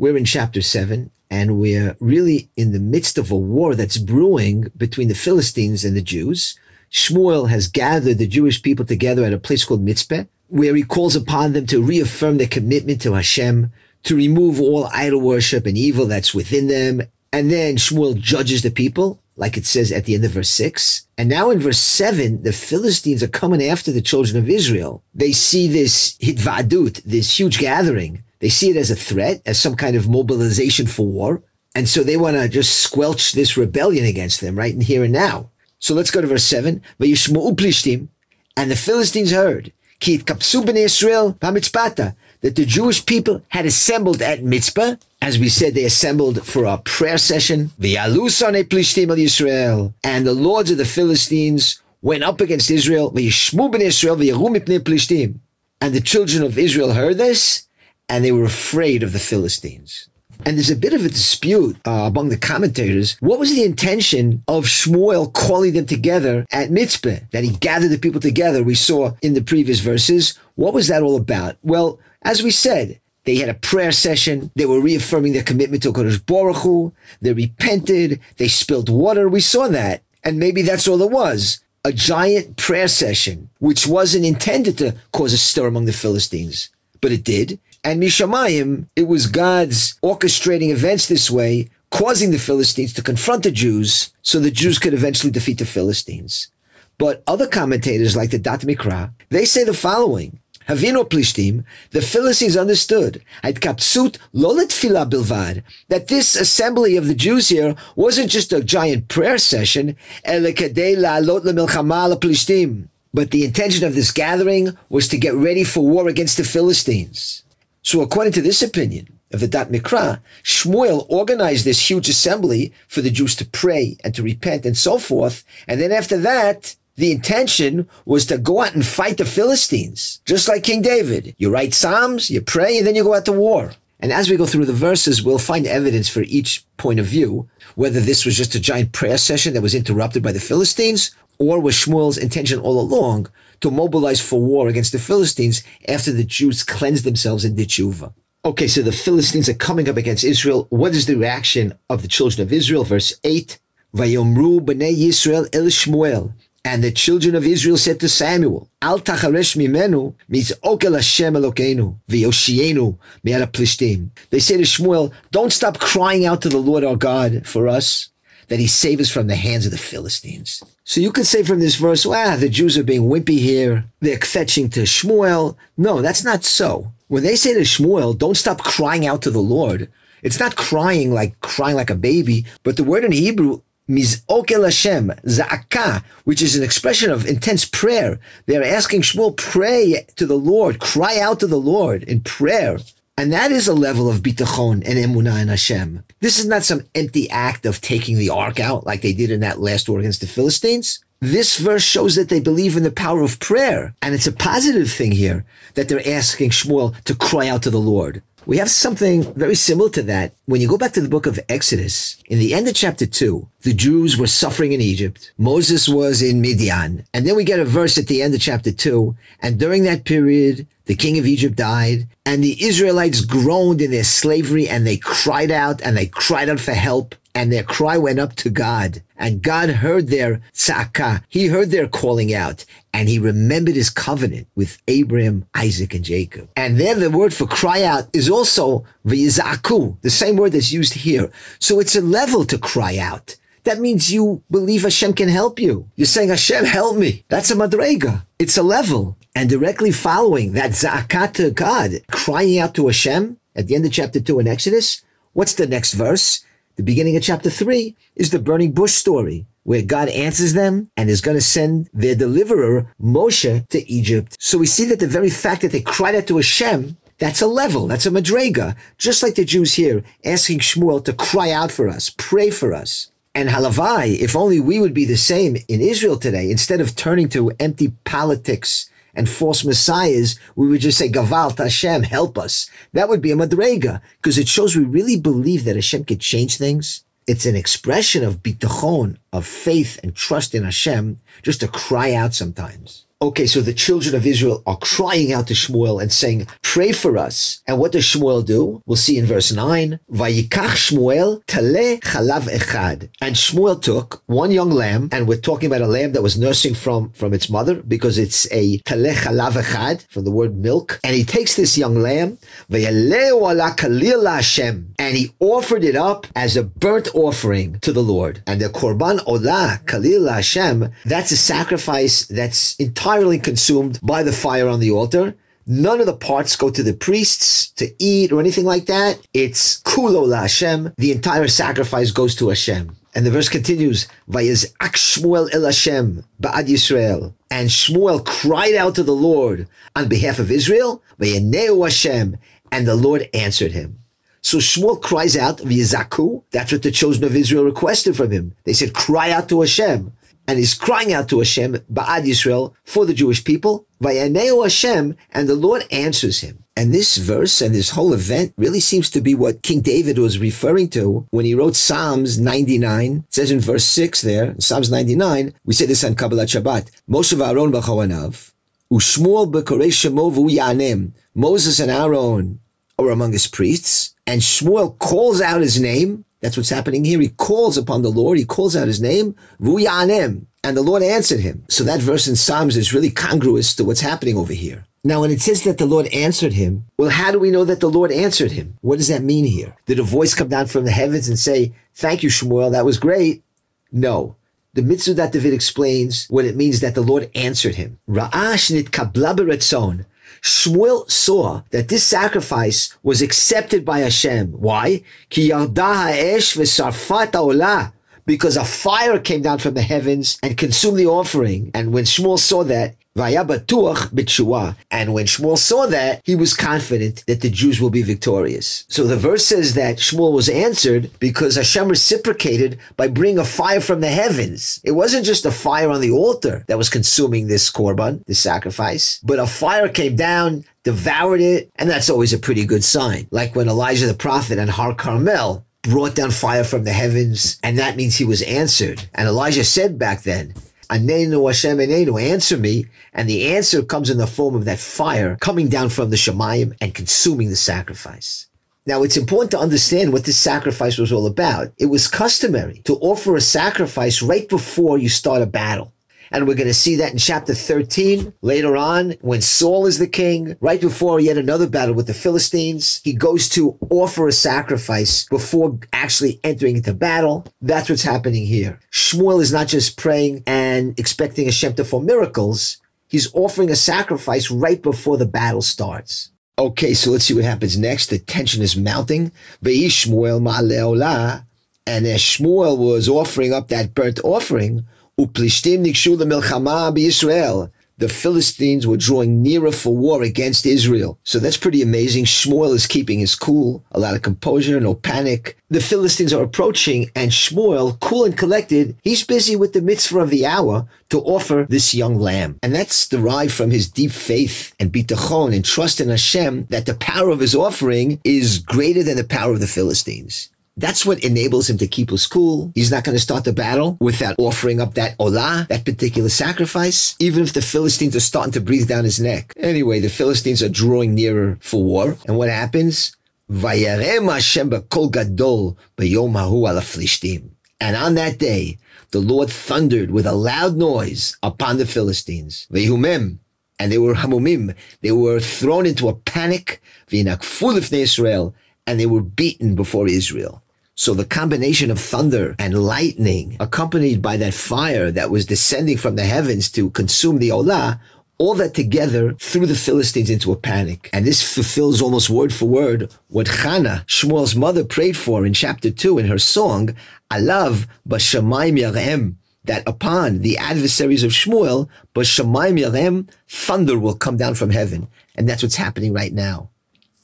We're in chapter 7, and we're really in the midst of a war that's brewing between the Philistines and the Jews. Shmuel has gathered the Jewish people together at a place called Mitzpeh, where he calls upon them to reaffirm their commitment to Hashem, to remove all idol worship and evil that's within them. And then Shmuel judges the people, like it says at the end of verse 6. And now in verse 7, the Philistines are coming after the children of Israel. They see this hitvadut, this huge gathering. They see it as a threat, as some kind of mobilization for war. And so they want to just squelch this rebellion against them right in here and now. So let's go to verse 7. Vayishma'u plishtim. And the Philistines heard. That the Jewish people had assembled at Mitzpah. As we said, they assembled for a prayer session. And the lords of the Philistines went up against Israel. And the children of Israel heard this, and they were afraid of the Philistines. And there's a bit of a dispute uh, among the commentators. What was the intention of Shmuel calling them together at Mitzpah? That he gathered the people together, we saw in the previous verses. What was that all about? Well, as we said, they had a prayer session. They were reaffirming their commitment to Kodesh Baruch Hu. They repented. They spilled water. We saw that. And maybe that's all it was. A giant prayer session, which wasn't intended to cause a stir among the Philistines, but it did. And Mishamayim, it was God's orchestrating events this way, causing the Philistines to confront the Jews so the Jews could eventually defeat the Philistines. But other commentators like the Da'at Mikra, they say the following. Havino Plishtim, the Philistines understood, at kapsut lolet fila bilvad, that this assembly of the Jews here wasn't just a giant prayer session, but the intention of this gathering was to get ready for war against the Philistines. So according to this opinion of the Da'at Mikra, Shmuel organized this huge assembly for the Jews to pray and to repent and so forth. And then after that, the intention was to go out and fight the Philistines, just like King David. You write Psalms, you pray, and then you go out to war. And as we go through the verses, we'll find evidence for each point of view, whether this was just a giant prayer session that was interrupted by the Philistines, or was Shmuel's intention all along to mobilize for war against the Philistines after the Jews cleansed themselves in the Tshuva. Okay, so the Philistines are coming up against Israel. What is the reaction of the children of Israel? Verse 8, Vayomru b'nei Yisrael el Shmuel. And the children of Israel said to Samuel, Al tacharesh mimenu means okel Hashem Elokeinu v'yoshienu mi'ala plishtim. They say to Shmuel, don't stop crying out to the Lord our God for us, that he save us from the hands of the Philistines. So you could say from this verse, wow, the Jews are being wimpy here. They're fetching to Shmuel. No, that's not so. When they say to Shmuel, don't stop crying out to the Lord, it's not crying like crying like a baby, but the word in Hebrew Mizokel Hashem, Za'aka, which is an expression of intense prayer. They're asking Shmuel, pray to the Lord, cry out to the Lord in prayer. And that is a level of bitachon and emunah in Hashem. This is not some empty act of taking the ark out like they did in that last war against the Philistines. This verse shows that they believe in the power of prayer. And it's a positive thing here that they're asking Shmuel to cry out to the Lord. We have something very similar to that. When you go back to the book of Exodus, in the end of chapter 2, the Jews were suffering in Egypt. Moses was in Midian. And then we get a verse at the end of chapter 2. And during that period, the king of Egypt died, and the Israelites groaned in their slavery, and they cried out, and they cried out for help, and their cry went up to God. And God heard their tzaka. He heard their calling out, and he remembered his covenant with Abraham, Isaac, and Jacob. And then the word for cry out is also v'yizaku, the same word that's used here. So it's a level to cry out. That means you believe Hashem can help you. You're saying, Hashem, help me. That's a madrega. It's a level. And directly following that za'akat to God, crying out to Hashem at the end of chapter 2 in Exodus, what's the next verse? The beginning of chapter 3 is the burning bush story, where God answers them and is going to send their deliverer, Moshe, to Egypt. So we see that the very fact that they cried out to Hashem that's a level. That's a madrega. Just like the Jews here asking Shmuel to cry out for us, pray for us. And halavai, if only we would be the same in Israel today, instead of turning to empty politics and false messiahs, we would just say, Gavalt Hashem, help us. That would be a madrega, because it shows we really believe that Hashem could change things. It's an expression of bitachon, of faith and trust in Hashem, just to cry out sometimes. Okay, so the children of Israel are crying out to Shmuel and saying, pray for us. And what does Shmuel do? We'll see in verse 9. Vayikach Shmuel tale chalav echad. And Shmuel took one young lamb, and we're talking about a lamb that was nursing from, from its mother, because it's a tale chalav echad, from the word milk. And he takes this young lamb, and he offered it up as a burnt offering to the Lord. And the korban olah kalil Hashem, that's a sacrifice that's entirely entirely consumed by the fire on the altar. None of the parts go to the priests to eat or anything like that. It's kulo la Hashem. The entire sacrifice goes to Hashem. And the verse continues, Vayizak Shmuel el Hashem ba'ad Yisrael. And Shmuel cried out to the Lord on behalf of Israel, Vayaneu Hashem. And the Lord answered him. So Shmuel cries out, V'yizaku. That's what the chosen of Israel requested from him. They said, cry out to Hashem and he's crying out to Hashem, Ba'ad Yisrael, for the Jewish people, Vayaneu Hashem, and the Lord answers him. And this verse and this whole event really seems to be what King David was referring to when he wrote Psalms 99. It says in verse 6 there, Psalms 99, we say this on Kabbalat Shabbat, Moshe v'Aaron b'chavanav, u'shmuel b'korei shemo v'u'yanem. Moses and Aaron are among his priests, and Shmuel calls out his name, that's what's happening here. He calls upon the Lord. He calls out his name, Vuyanem, and the Lord answered him. So that verse in Psalms is really congruous to what's happening over here. Now, when it says that the Lord answered him, well, how do we know that the Lord answered him? What does that mean here? Did a voice come down from the heavens and say, thank you, Shmuel, that was great? No. The Mitzudat David explains what it means that the Lord answered him. Ra'ash nit Shmuel saw that this sacrifice was accepted by Hashem. Why? Because a fire came down from the heavens and consumed the offering. And when Shmuel saw that, and when Shmuel saw that, he was confident that the Jews will be victorious. So the verse says that Shmuel was answered because Hashem reciprocated by bringing a fire from the heavens. It wasn't just a fire on the altar that was consuming this korban, this sacrifice, but a fire came down, devoured it, and that's always a pretty good sign. Like when Elijah the prophet and Har Carmel brought down fire from the heavens, and that means he was answered. And Elijah said back then, Anenu Hashem Enenu, answer me. And the answer comes in the form of that fire coming down from the Shemayim and consuming the sacrifice. Now, it's important to understand what this sacrifice was all about. It was customary to offer a sacrifice right before you start a battle. And we're going to see that in chapter 13 later on when Saul is the king, right before yet another battle with the Philistines. He goes to offer a sacrifice before actually entering into battle. That's what's happening here. Shmuel is not just praying and expecting Hashem to perform miracles. He's offering a sacrifice right before the battle starts. Okay, so let's see what happens next. The tension is mounting. Shmuel And as Shmuel was offering up that burnt offering, Uplishtim nikshu milchama Israel. The Philistines were drawing nearer for war against Israel. So that's pretty amazing. Shmuel is keeping his cool, a lot of composure, no panic. The Philistines are approaching, and Shmuel, cool and collected, he's busy with the mitzvah of the hour to offer this young lamb. And that's derived from his deep faith and bitachon and trust in Hashem that the power of his offering is greater than the power of the Philistines. That's what enables him to keep us cool. He's not going to start the battle without offering up that olah, that particular sacrifice, even if the Philistines are starting to breathe down his neck. Anyway, the Philistines are drawing nearer for war. And what happens? Gadol And on that day, the Lord thundered with a loud noise upon the Philistines. And they were hamumim. They were thrown into a panic. Israel. And they were beaten before Israel. So the combination of thunder and lightning, accompanied by that fire that was descending from the heavens to consume the Olah, all that together threw the Philistines into a panic. And this fulfills almost word for word what Hannah, Shmuel's mother, prayed for in chapter 2 in her song, Alav Bashamayim Yarem, that upon the adversaries of Shmuel, Bashamayim Yarem, thunder will come down from heaven. And that's what's happening right now.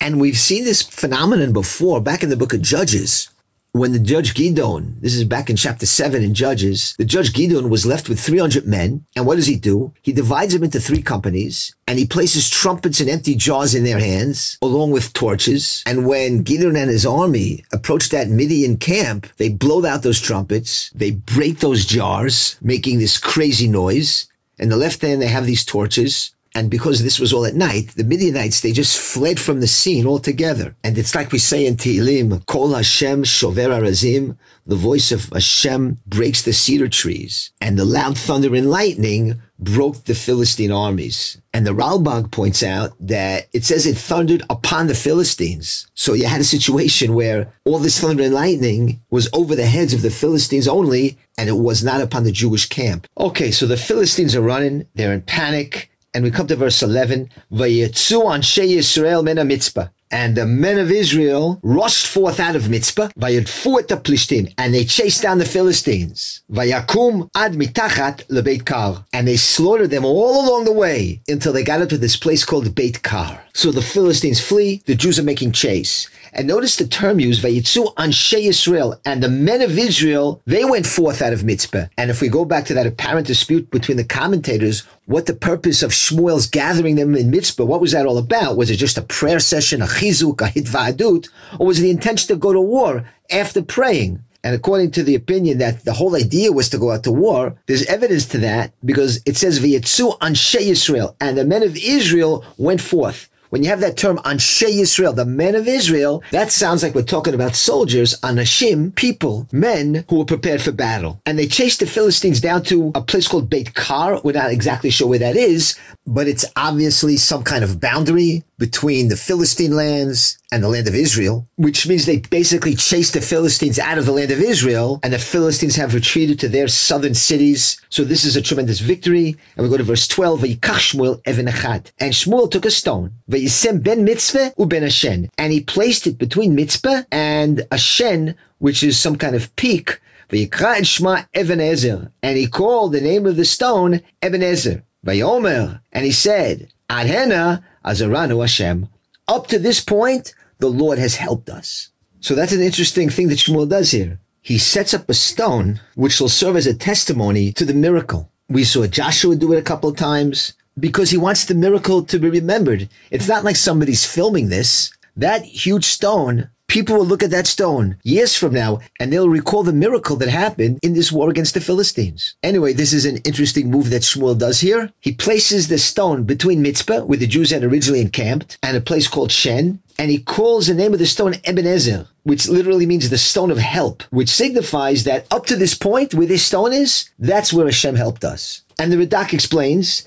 And we've seen this phenomenon before back in the book of Judges when the judge Gidon, this is back in chapter 7 in Judges, the judge Gidon was left with 300 men. And what does he do? He divides them into three companies and he places trumpets and empty jars in their hands along with torches. And when Gidon and his army approach that Midian camp, they blow out those trumpets. They break those jars, making this crazy noise. And the left hand, they have these torches. And because this was all at night, the Midianites, they just fled from the scene altogether. And it's like we say in Tehillim, Kol Hashem Shover Arazim, the voice of Hashem breaks the cedar trees. And the loud thunder and lightning broke the Philistine armies. And the Ralbag points out that it says it thundered upon the Philistines. So you had a situation where all this thunder and lightning was over the heads of the Philistines only, and it was not upon the Jewish camp. Okay, so the Philistines are running, they're in panic, and we come to verse 11. Vayetzu anshe Yisrael mena mitzvah. And the men of Israel rushed forth out of Mitzpah, vayadfu et Plishtim, and they chased down the Philistines. Vayakum ad mitachat lebeit and they slaughtered them all along the way until they got up to this place called Beit Kar. So the Philistines flee, the Jews are making chase. And notice the term used, Vayitzu Anshe Israel, and the men of Israel, they went forth out of Mitzpah. And if we go back to that apparent dispute between the commentators, what the purpose of Shmuel's gathering them in Mitzpah, what was that all about? Was it just a prayer session, a chizuk, a hitva'adut, or was the intention to go to war after praying? And according to the opinion that the whole idea was to go out to war, there's evidence to that because it says Vayitzu Anshe Israel, and the men of Israel went forth. When you have that term Anshe Yisrael, the men of Israel, that sounds like we're talking about soldiers, Anashim, people, men who were prepared for battle. And they chased the Philistines down to a place called Beit Kar. We're not exactly sure where that is, but it's obviously some kind of boundary between the Philistine lands and the land of Israel, which means they basically chased the Philistines out of the land of Israel, and the Philistines have retreated to their southern cities. So this is a tremendous victory. And we go to verse 12, And Shmuel took a stone, Vayisem ben mitzvah u ben Ashen, and he placed it between Mitzpah and Ashen, which is some kind of peak, Ebenezer, and he called the name of the stone Ebenezer. Vayomer, and he said, Adhena Azaranu Hashem. Up to this point, the Lord has helped us. So that's an interesting thing that Shmuel does here. He sets up a stone which will serve as a testimony to the miracle. We saw Joshua do it a couple of times because he wants the miracle to be remembered. It's not like somebody's filming this. That huge stone People will look at that stone years from now and they'll recall the miracle that happened in this war against the Philistines. Anyway, this is an interesting move that Shmuel does here. He places the stone between Mitzpah, where the Jews had originally encamped, and a place called Shen, and he calls the name of the stone Ebenezer, which literally means the stone of help, which signifies that up to this point where this stone is, that's where Hashem helped us. And the Radak explains,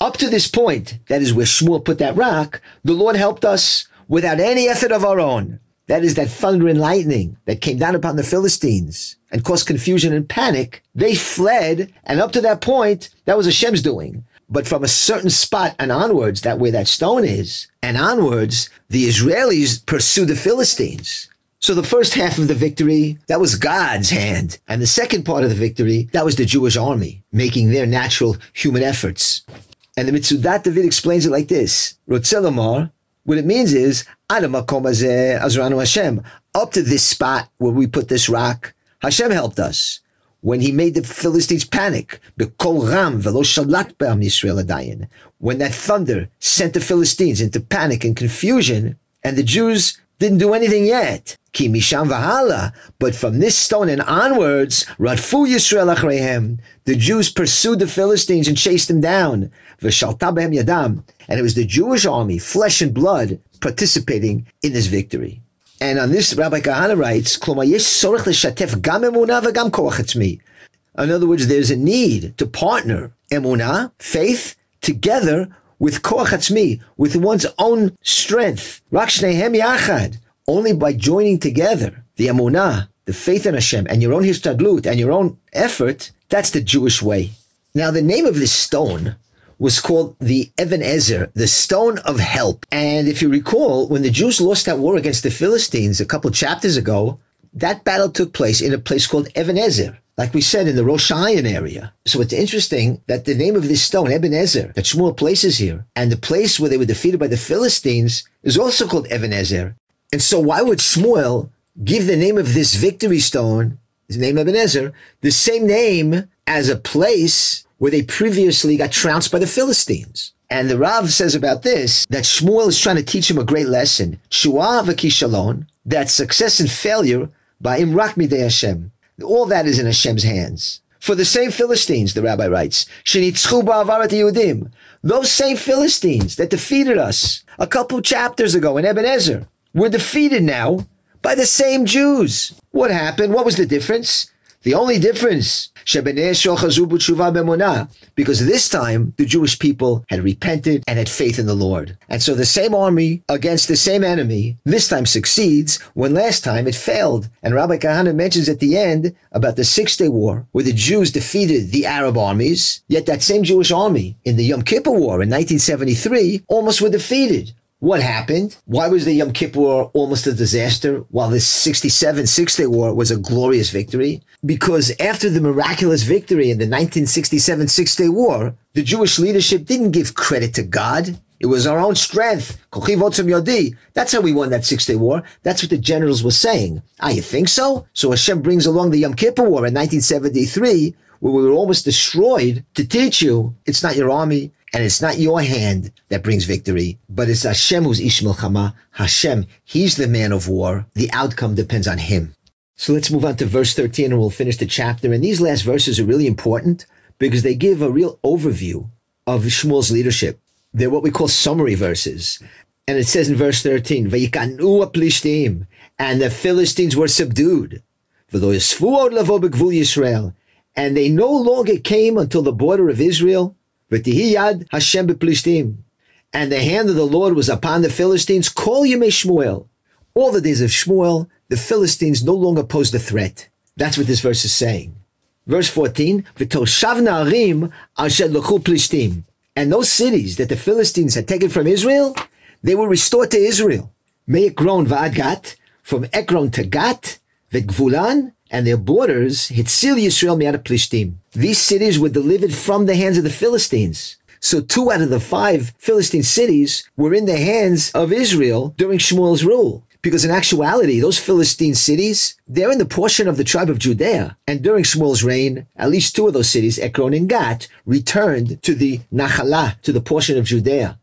up to this point, that is where Shmuel put that rock, the Lord helped us without any effort of our own. That is that thunder and lightning that came down upon the Philistines and caused confusion and panic. They fled, and up to that point, that was Hashem's doing. But from a certain spot and onwards, that where that stone is, and onwards, the Israelis pursued the Philistines. So the first half of the victory, that was God's hand. And the second part of the victory, that was the Jewish army making their natural human efforts. And the Mitzudat David explains it like this. Rotzelamar, what it means is, Hashem. Up to this spot where we put this rock, Hashem helped us. When he made the Philistines panic, when that thunder sent the Philistines into panic and confusion, and the Jews didn't do anything yet. But from this stone and onwards, Radfu Yisrael. The Jews pursued the Philistines and chased them down. Yadam. And it was the Jewish army, flesh and blood, participating in this victory. And on this, Rabbi Kahana writes, In other words, there's a need to partner emunah, faith, together with koach with one's own strength. yachad. Only by joining together the emunah, the faith in Hashem, and your own histadlut and your own effort, that's the Jewish way. Now, the name of this stone was called the Evan Ezer, the stone of help. And if you recall, when the Jews lost that war against the Philistines a couple chapters ago, that battle took place in a place called Evan Ezer, like we said in the Rosh Hashanah area. So it's interesting that the name of this stone, Ebenezer, that Shmuel places here, and the place where they were defeated by the Philistines is also called Ebenezer. And so why would Shmuel give the name of this victory stone, his name Ebenezer, the same name as a place where they previously got trounced by the Philistines. And the Rav says about this that Shmuel is trying to teach him a great lesson. Shua v'kishalon, that success and failure by imrak midei Hashem. All that is in Hashem's hands. for the same Philistines, the rabbi writes, Shenitzchu Yehudim, those same Philistines that defeated us a couple chapters ago in Ebenezer, were defeated now by the same Jews. What happened? What was the difference? The only difference, because this time the Jewish people had repented and had faith in the Lord. And so the same army against the same enemy this time succeeds when last time it failed. And Rabbi Kahana mentions at the end about the Six Day War where the Jews defeated the Arab armies, yet that same Jewish army in the Yom Kippur War in 1973 almost were defeated what happened? Why was the Yom Kippur War almost a disaster while the 67 Six Day War was a glorious victory? Because after the miraculous victory in the 1967 Six Day War, the Jewish leadership didn't give credit to God. It was our own strength. That's how we won that Six Day War. That's what the generals were saying. Ah, you think so? So Hashem brings along the Yom Kippur War in 1973, where we were almost destroyed to teach you it's not your army, and it's not your hand that brings victory, but it's Hashem who's Ish Milchama. Hashem, He's the man of war. The outcome depends on Him. So let's move on to verse 13 and we'll finish the chapter. And these last verses are really important because they give a real overview of Shmuel's leadership. They're what we call summary verses. And it says in verse 13, Plishtim, and the Philistines were subdued. And they no longer came until the border of Israel V'tihiyad Hashem b'plishtim. And the hand of the Lord was upon the Philistines. Call Yemei Shmuel. All the days of Shmuel, the Philistines no longer posed a threat. That's what this verse is saying. Verse 14, V'toshav na'arim asher l'chu plishtim. And those cities that the Philistines had taken from Israel, they were restored to Israel. Me'ekron v'ad Gat, from Ekron to Gat, V'gvulan, and their borders, Hitzil Yisrael mi'at plishtim. These cities were delivered from the hands of the Philistines. So two out of the five Philistine cities were in the hands of Israel during Shmuel's rule. Because in actuality, those Philistine cities, they're in the portion of the tribe of Judea. And during Shmuel's reign, at least two of those cities, Ekron and Gat, returned to the Nachalah, to the portion of Judea.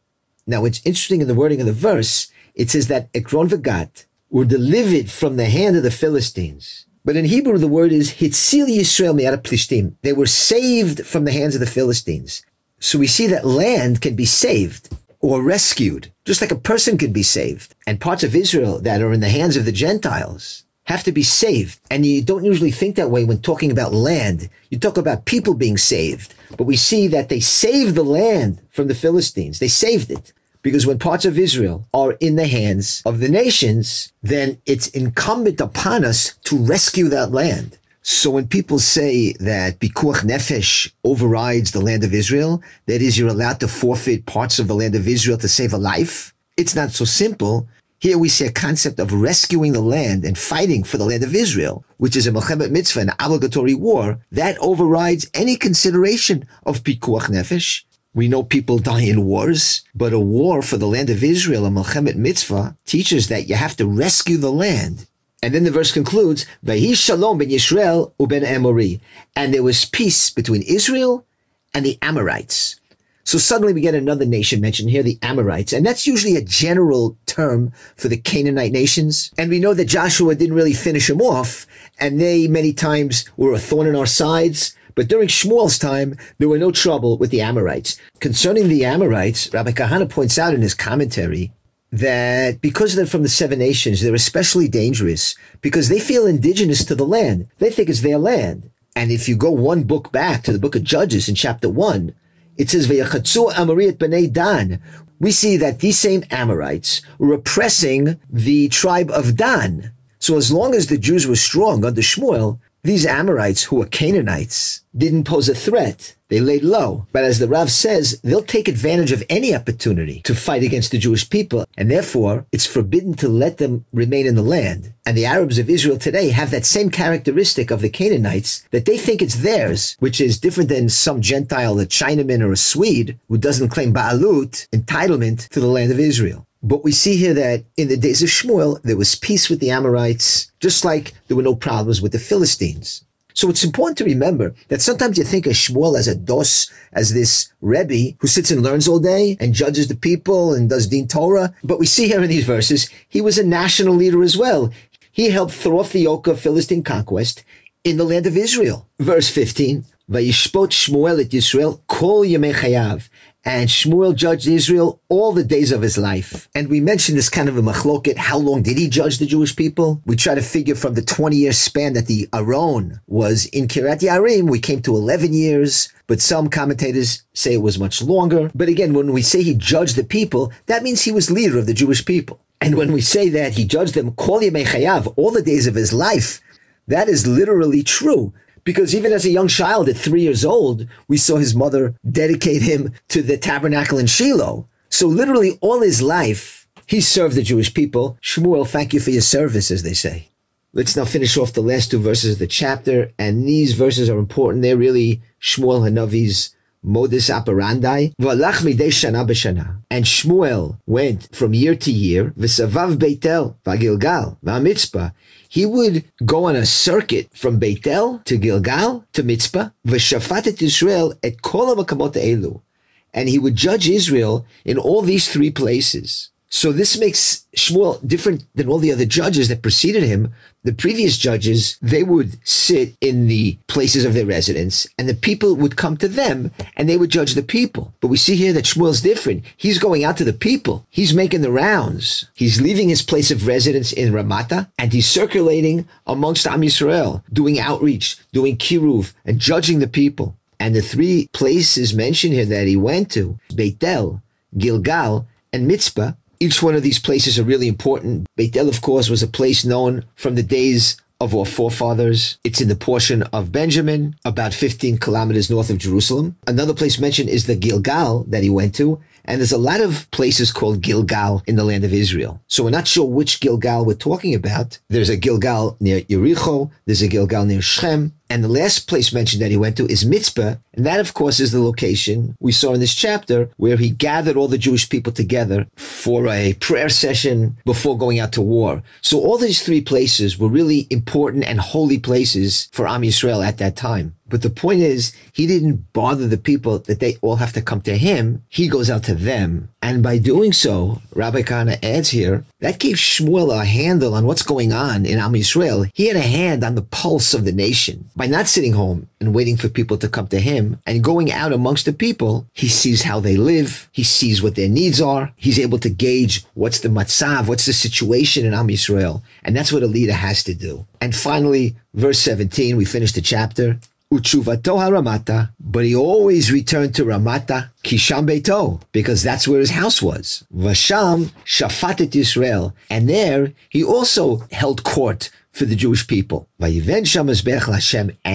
Now, what's interesting in the wording of the verse, it says that Ekron and Gat were delivered from the hand of the Philistines. But in Hebrew, the word is Hitzil Yisrael mi'at plishtim. They were saved from the hands of the Philistines. So we see that land can be saved or rescued, just like a person can be saved. And parts of Israel that are in the hands of the Gentiles have to be saved. And you don't usually think that way when talking about land. You talk about people being saved. But we see that they saved the land from the Philistines. They saved it. Because when parts of Israel are in the hands of the nations, then it's incumbent upon us to rescue that land. So when people say that Pikuach Nefesh overrides the land of Israel, that is, you're allowed to forfeit parts of the land of Israel to save a life, it's not so simple. Here we see a concept of rescuing the land and fighting for the land of Israel, which is a Milchemet mitzvah, an obligatory war, that overrides any consideration of Pikuach Nefesh. We know people die in wars, but a war for the land of Israel, a Melchemet mitzvah, teaches that you have to rescue the land. And then the verse concludes, Vahi shalom ben Yisrael uben Amori. And there was peace between Israel and the Amorites. So suddenly we get another nation mentioned here, the Amorites. And that's usually a general term for the Canaanite nations. And we know that Joshua didn't really finish them off. And they many times were a thorn in our sides. But during Shmuel's time, there were no trouble with the Amorites. Concerning the Amorites, Rabbi Kahana points out in his commentary that because they're from the seven nations, they're especially dangerous because they feel indigenous to the land. They think it's their land. And if you go one book back to the book of Judges in chapter one, it says, b'nei Dan. We see that these same Amorites were oppressing the tribe of Dan. So as long as the Jews were strong under Shmuel, these Amorites, who were Canaanites, didn't pose a threat. They laid low. But as the Rav says, they'll take advantage of any opportunity to fight against the Jewish people. And therefore, it's forbidden to let them remain in the land. And the Arabs of Israel today have that same characteristic of the Canaanites that they think it's theirs, which is different than some Gentile, a Chinaman or a Swede who doesn't claim Ba'alut, entitlement to the land of Israel. But we see here that in the days of Shmuel, there was peace with the Amorites, just like there were no problems with the Philistines. So it's important to remember that sometimes you think of Shmuel as a dos, as this Rebbe who sits and learns all day and judges the people and does Din Torah. But we see here in these verses, he was a national leader as well. He helped throw off the yoke of Philistine conquest, in the land of Israel. Verse 15, Vayishpot Shmuel et Yisrael kol yemei chayav. And Shmuel judged Israel all the days of his life. And we mentioned this kind of a machloket. How long did he judge the Jewish people? We try to figure from the 20 year span that the Aron was in Kiryat Yearim, we came to 11 years. But some commentators say it was much longer. But again, when we say he judged the people, that means he was leader of the Jewish people. And when we say that he judged them all the days of his life, that is literally true. Because even as a young child at three years old, we saw his mother dedicate him to the tabernacle in Shiloh. So literally all his life, he served the Jewish people. Shmuel, thank you for your service, as they say. Let's now finish off the last two verses of the chapter. And these verses are important. They're really Shmuel Hanavi's modus operandi. And Shmuel went from year to year. V'savav Beitel, v'agilgal, v'amitzpah he would go on a circuit from Beitel to Gilgal to Mitzpah, v'shafatet Israel et kol elu, and he would judge Israel in all these three places. So this makes Shmuel different than all the other judges that preceded him. The previous judges, they would sit in the places of their residence and the people would come to them and they would judge the people. But we see here that Shmuel's different. He's going out to the people. He's making the rounds. He's leaving his place of residence in Ramata and he's circulating amongst Am Yisrael, doing outreach, doing kiruv and judging the people. And the three places mentioned here that he went to, Beitel, Gilgal, and Mitzpah, each one of these places are really important. Beit El, of course, was a place known from the days of our forefathers. It's in the portion of Benjamin, about 15 kilometers north of Jerusalem. Another place mentioned is the Gilgal that he went to. And there's a lot of places called Gilgal in the land of Israel. So we're not sure which Gilgal we're talking about. There's a Gilgal near Yericho. There's a Gilgal near Shem. And the last place mentioned that he went to is Mitzpah. And that, of course, is the location we saw in this chapter where he gathered all the Jewish people together for a prayer session before going out to war. So all these three places were really important and holy places for Am Yisrael at that time. But the point is, he didn't bother the people that they all have to come to him. He goes out to them. And by doing so, Rabbi Kahana adds here, that gave Shmuel a handle on what's going on in Am Yisrael. He had a hand on the pulse of the nation. By not sitting home and waiting for people to come to him and going out amongst the people, he sees how they live. He sees what their needs are. He's able to gauge what's the matzav, what's the situation in Am Yisrael. And that's what a leader has to do. And finally, verse 17, we finish the chapter. Uchuvato haramata, but he always returned to Ramata, Kisham Beito, because that's where his house was. Vasham shafatet Israel, and there he also held court for the Jewish people. And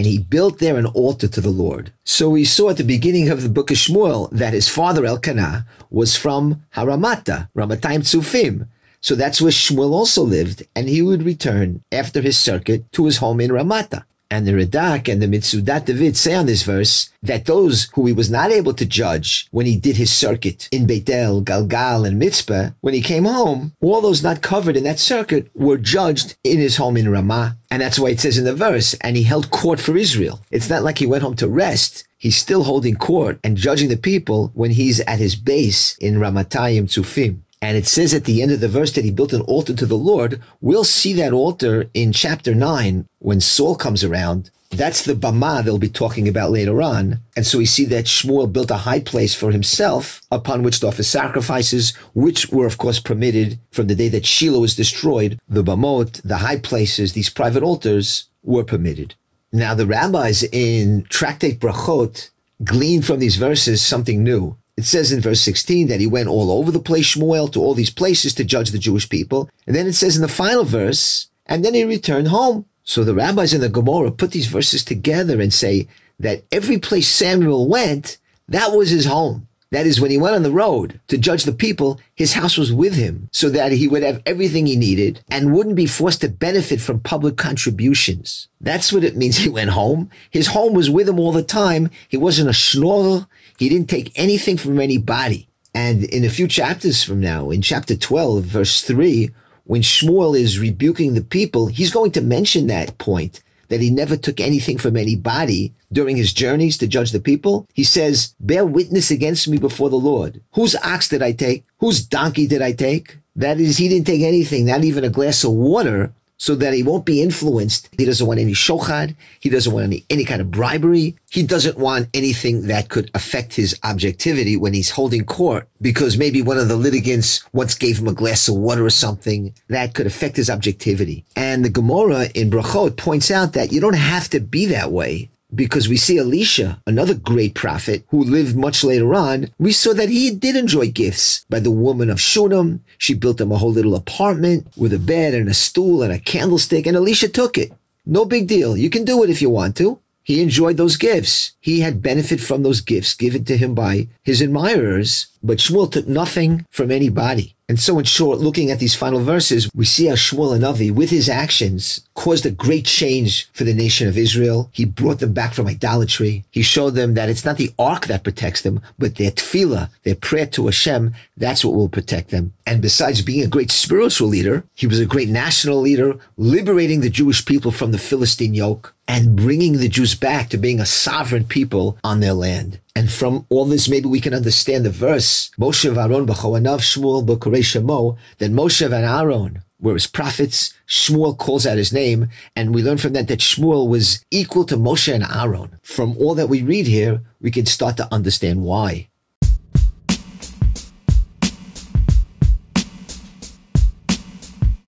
he built there an altar to the Lord. So we saw at the beginning of the book of Shmuel that his father Elkanah was from Haramata, Ramatayim Tzufim. So that's where Shmuel also lived, and he would return after his circuit to his home in Ramata. And the Radak and the Mitsudat David say on this verse that those who he was not able to judge when he did his circuit in Beitel, Galgal, and Mitzpah, when he came home, all those not covered in that circuit were judged in his home in Ramah. And that's why it says in the verse, and he held court for Israel. It's not like he went home to rest. He's still holding court and judging the people when he's at his base in Ramatayim Tzufim and it says at the end of the verse that he built an altar to the Lord, we'll see that altar in chapter 9 when Saul comes around. That's the Bama they'll be talking about later on. And so we see that Shmuel built a high place for himself upon which to offer sacrifices, which were, of course, permitted from the day that Shiloh was destroyed. The Bamot, the high places, these private altars were permitted. Now, the rabbis in Tractate Brachot glean from these verses something new. It says in verse 16 that he went all over the place, Shmuel, to all these places to judge the Jewish people. And then it says in the final verse, and then he returned home. So the rabbis in the Gemara put these verses together and say that every place Samuel went, that was his home. That is, when he went on the road to judge the people, his house was with him so that he would have everything he needed and wouldn't be forced to benefit from public contributions. That's what it means he went home. His home was with him all the time. He wasn't a schnorrer. He didn't take anything from anybody. And in a few chapters from now, in chapter 12, verse 3, when Shmuel is rebuking the people, he's going to mention that point that he never took anything from anybody during his journeys to judge the people. He says, bear witness against me before the Lord. Whose ox did I take? Whose donkey did I take? That is, he didn't take anything, not even a glass of water, so that he won't be influenced. He doesn't want any shochad. He doesn't want any, any kind of bribery. He doesn't want anything that could affect his objectivity when he's holding court because maybe one of the litigants once gave him a glass of water or something that could affect his objectivity. And the Gemara in Brachot points out that you don't have to be that way because we see Elisha, another great prophet who lived much later on, we saw that he did enjoy gifts by the woman of Shunem. She built him a whole little apartment with a bed and a stool and a candlestick, and Elisha took it. No big deal. You can do it if you want to. He enjoyed those gifts. He had benefit from those gifts given to him by his admirers, but Shmuel took nothing from anybody. And so, in short, looking at these final verses, we see how Shmuel Hanavi, with his actions, caused a great change for the nation of Israel. He brought them back from idolatry. He showed them that it's not the ark that protects them, but their tefillah, their prayer to Hashem, that's what will protect them. And besides being a great spiritual leader, he was a great national leader, liberating the Jewish people from the Philistine yoke and bringing the Jews back to being a sovereign people on their land. And from all this, maybe we can understand the verse, Moshe Aaron b'choanav Shmuel b'korei shemo, that Moshe and Aaron were his prophets. Shmuel calls out his name, and we learn from that that Shmuel was equal to Moshe and Aaron. From all that we read here, we can start to understand why.